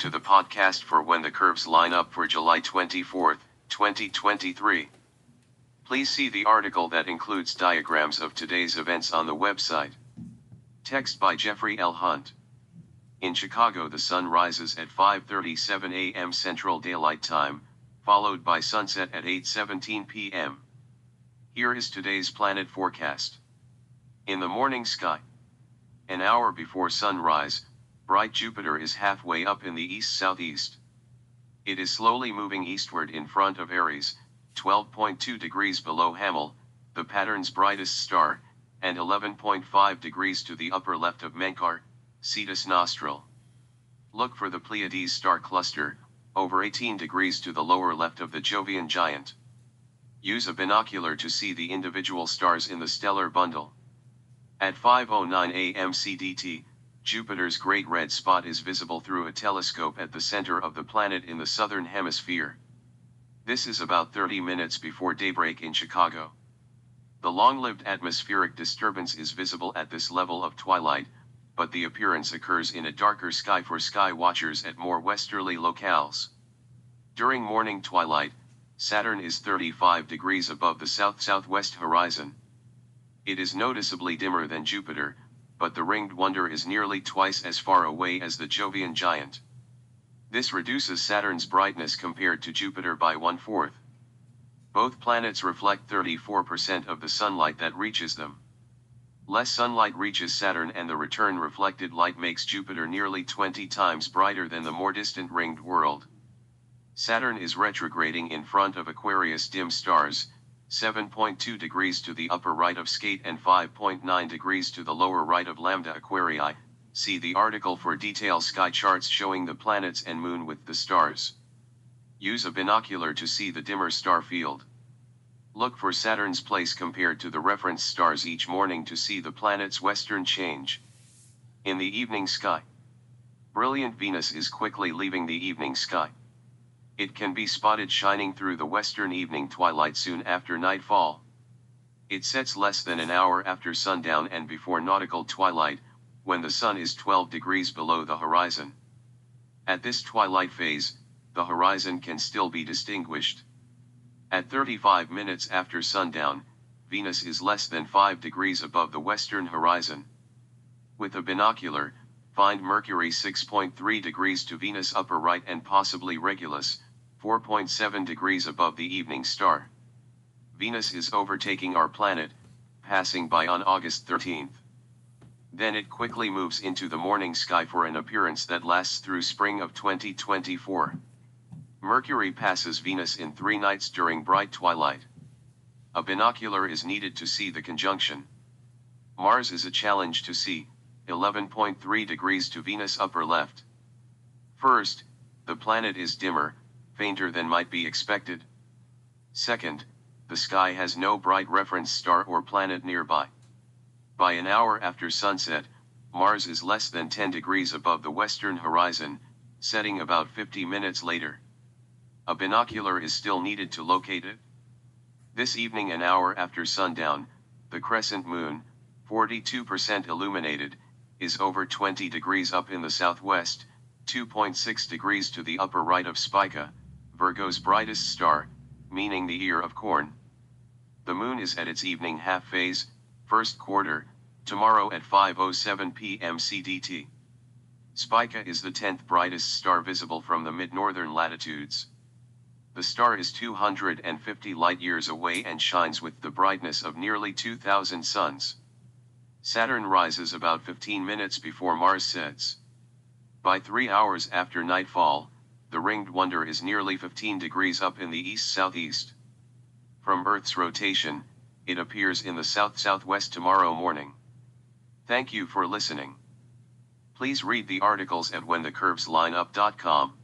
to the podcast for When the Curves Line Up for July 24, 2023. Please see the article that includes diagrams of today's events on the website. Text by Jeffrey L. Hunt. In Chicago the sun rises at 5:37 a.m. Central Daylight Time, followed by sunset at 8:17 p.m. Here is today's planet forecast. In the morning sky, an hour before sunrise, bright Jupiter is halfway up in the east-southeast. It is slowly moving eastward in front of Aries, 12.2 degrees below Hamal, the pattern's brightest star, and 11.5 degrees to the upper left of Menkar, Cetus nostril. Look for the Pleiades star cluster, over 18 degrees to the lower left of the Jovian giant. Use a binocular to see the individual stars in the stellar bundle. At 5.09 am CDT, Jupiter's Great Red Spot is visible through a telescope at the center of the planet in the southern hemisphere. This is about 30 minutes before daybreak in Chicago. The long-lived atmospheric disturbance is visible at this level of twilight, but the appearance occurs in a darker sky for sky watchers at more westerly locales. During morning twilight, Saturn is 35 degrees above the south-southwest horizon. It is noticeably dimmer than Jupiter, but the ringed wonder is nearly twice as far away as the Jovian giant. This reduces Saturn's brightness compared to Jupiter by one-fourth. Both planets reflect 34% of the sunlight that reaches them. Less sunlight reaches Saturn and the return reflected light makes Jupiter nearly 20 times brighter than the more distant ringed world. Saturn is retrograding in front of Aquarius dim stars, 7.2 degrees to the upper right of Skat and 5.9 degrees to the lower right of Lambda Aquarii, see the article for detailed sky charts showing the planets and moon with the stars. Use a binocular to see the dimmer star field. Look for Saturn's place compared to the reference stars each morning to see the planet's western change. In the evening sky, brilliant Venus is quickly leaving the evening sky. It can be spotted shining through the western evening twilight soon after nightfall. It sets less than an hour after sundown and before nautical twilight, when the sun is 12 degrees below the horizon. At this twilight phase, the horizon can still be distinguished. At 35 minutes after sundown, Venus is less than 5 degrees above the western horizon. With a binocular, find Mercury 6.3 degrees to Venus upper right and possibly Regulus, 4.7 degrees above the evening star. Venus is overtaking our planet, passing by on August 13th. Then it quickly moves into the morning sky for an appearance that lasts through spring of 2024. Mercury passes Venus in three nights during bright twilight. A binocular is needed to see the conjunction. Mars is a challenge to see, 11.3 degrees to Venus upper left. First, the planet is dimmer, fainter than might be expected. Second, the sky has no bright reference star or planet nearby. By an hour after sunset, Mars is less than 10 degrees above the western horizon, setting about 50 minutes later. A binocular is still needed to locate it. This evening an hour after sundown, the crescent moon, 42% illuminated, is over 20 degrees up in the southwest, 2.6 degrees to the upper right of Spica, Virgo's brightest star, meaning the ear of corn. The moon is at its evening half phase, first quarter, tomorrow at 5.07 p.m. CDT. Spica is the 10th brightest star visible from the mid-northern latitudes. The star is 250 light-years away and shines with the brightness of nearly 2,000 suns. Saturn rises about 15 minutes before Mars sets. By three hours after nightfall, the ringed wonder is nearly 15 degrees up in the east-southeast. From Earth's rotation, it appears in the south-southwest tomorrow morning. Thank you for listening. Please read the articles at whenthecurveslineup.com.